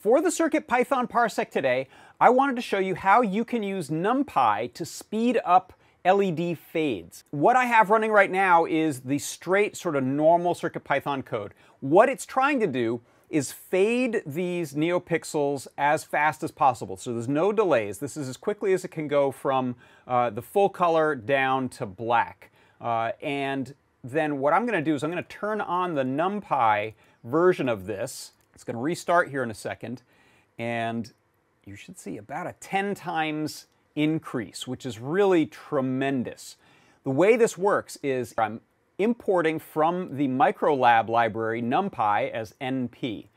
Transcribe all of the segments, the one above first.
For the CircuitPython Parsec today, I wanted to show you how you can use NumPy to speed up LED fades. What I have running right now is the straight sort of normal CircuitPython code. What it's trying to do is fade these neopixels as fast as possible. So there's no delays. This is as quickly as it can go from uh, the full color down to black. Uh, and then what I'm going to do is I'm going to turn on the NumPy version of this. It's going to restart here in a second. And you should see about a 10 times increase, which is really tremendous. The way this works is I'm importing from the Microlab library NumPy as NP.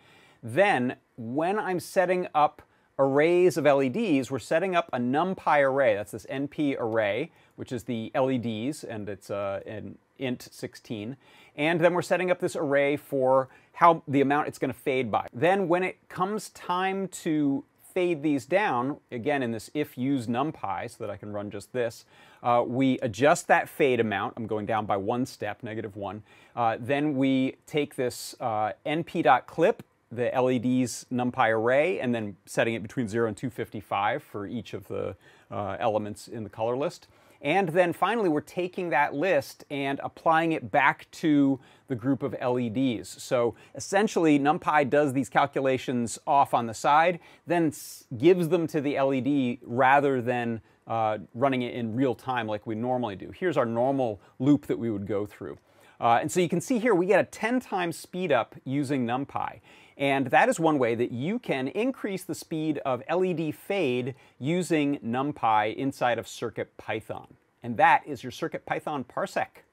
Then, when I'm setting up arrays of LEDs, we're setting up a NumPy array. That's this NP array, which is the LEDs, and it's uh, an int 16. And then we're setting up this array for how the amount it's going to fade by. Then when it comes time to fade these down, again in this if use numpy so that I can run just this, uh, we adjust that fade amount. I'm going down by one step, negative one. Uh, then we take this uh, np.clip, the LED's numpy array, and then setting it between 0 and 255 for each of the uh, elements in the color list. And then finally, we're taking that list and applying it back to the group of LEDs. So essentially, NumPy does these calculations off on the side, then gives them to the LED rather than uh, running it in real time like we normally do. Here's our normal loop that we would go through. Uh, and so you can see here we get a 10 times speed up using NumPy. And that is one way that you can increase the speed of LED fade using NumPy inside of CircuitPython. And that is your CircuitPython Parsec.